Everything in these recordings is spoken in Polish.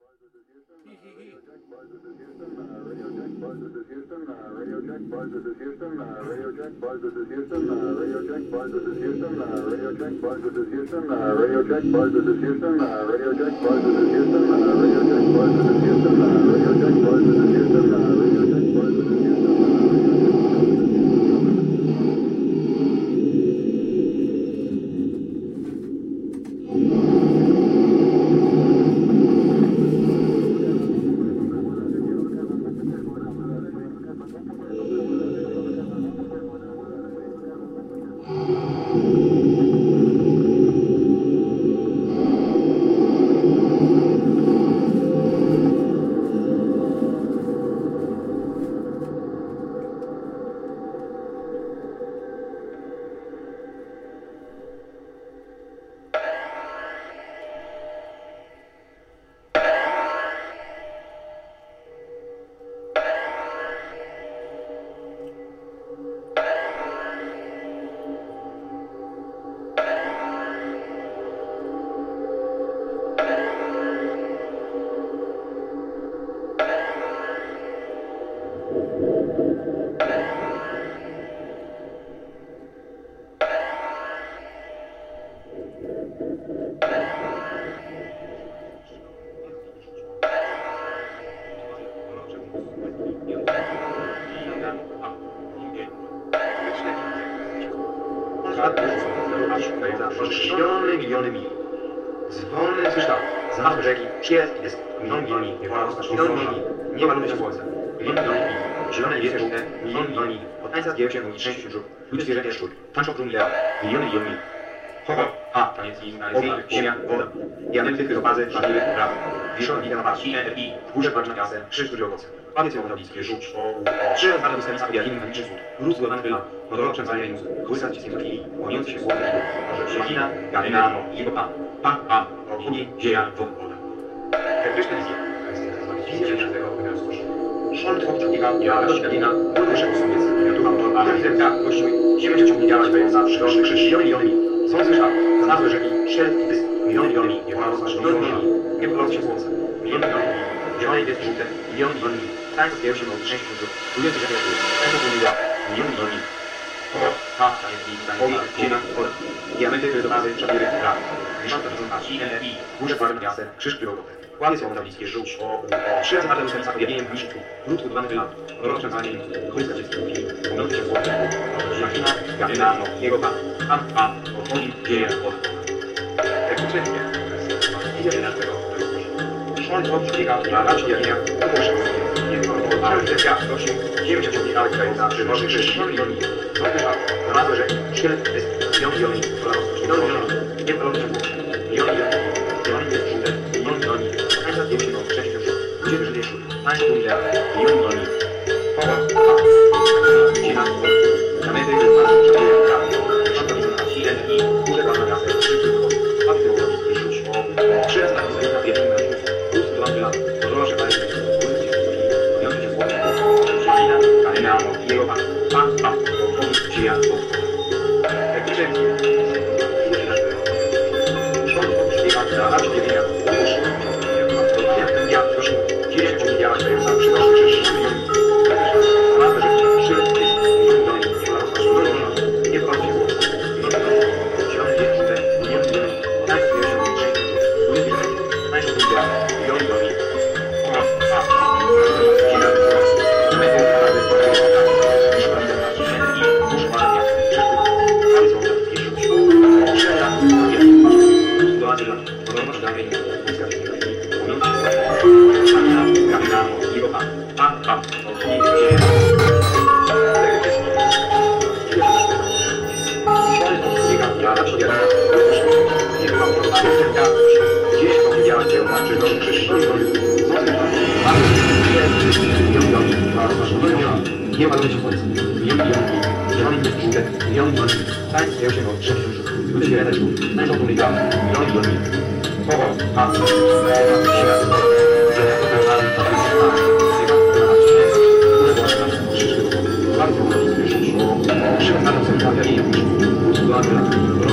Radio check, buzzer is Houston, radio check, buzzer is Houston, radio check, buzzer is Houston. Rzeki, przyjazd jest. Wolno rozpocząć. Milion milioni, nie ma ludzkie słońca. Milion milioni mil. Zielone niebieskie żółte, milion milioni mil. Od tańca zbierał się trzęsiu się brzuch. Ludzie zwierzęta szczur. Tańczą miliard. Miliony milion mil. Ho, ho, ha, taniec i znaleźli, ziemia, woda. Diamenty, chryzopazy, szlachliwy, prawo. Wiszą liga na paści, i w górze walcz na kasę, krzyż duży owoce. Pawiec ją bliskie, rzuć, o. Trzy razy bardzo stolica objawimy magiczny złód. Ród złamany bryla, motorowe przędzania i mózg. Kołysa ci z chwili, łamiący się słowem Może machina, gadyna, jego pan. Pan, pan, ogień, ziemia, woda, woda. Elektryczna wizja. Wizja każdego wymiaru stworzenia. Szon twórczy człowieka, ja, radość gadina, ból wyższego sumiec, miniatura motor, a widzę kościół, ziemia ciągnie działać, dająca przyrożny krzyż, miliony mil. Słońce szal, znalazłe rzeki, szelest i pysk, miliony, miliony mil, nie wolno rozmasz, miliony, miliony mil, nie podląc się słońce, miliony, miliony mil, zielone jest żółte, miliony, miliony mil, tańce zbierał się mądry, sześć punktów, ludzie coś jak tańce pół miliard, miliony, miliony mil. Ho, ha, taniec i tańce, ziemia, woda. Diamenty, kryzomazy, szafiery, prawo. Pilotowy. Łamie słowo tablickie, żółć, o, u, o. Trzy razy martwe ósemca, objawieniem mniszczyku, ród budowany wylant, rozprzędzanie, chłyska dziecko, pomyłki się słowo, machina, gadyna, jego pan, pan, pan, odpowiedź, dzieje, woda. Elektryczne linie. Idzie wyraz tego, Szon to człowieka, a raczej objawienia, to proszę, ale ten świat rośnie, ziemię cię ciągnie dalej krająca, przy morzu krzyż, milion mil, to wyszła, znalazłe rzeki, szkielet jest, milion milioni, milion milioni, nie polony się głowy, milion milioni, wyżyli Nie ma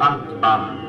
Pan, pan,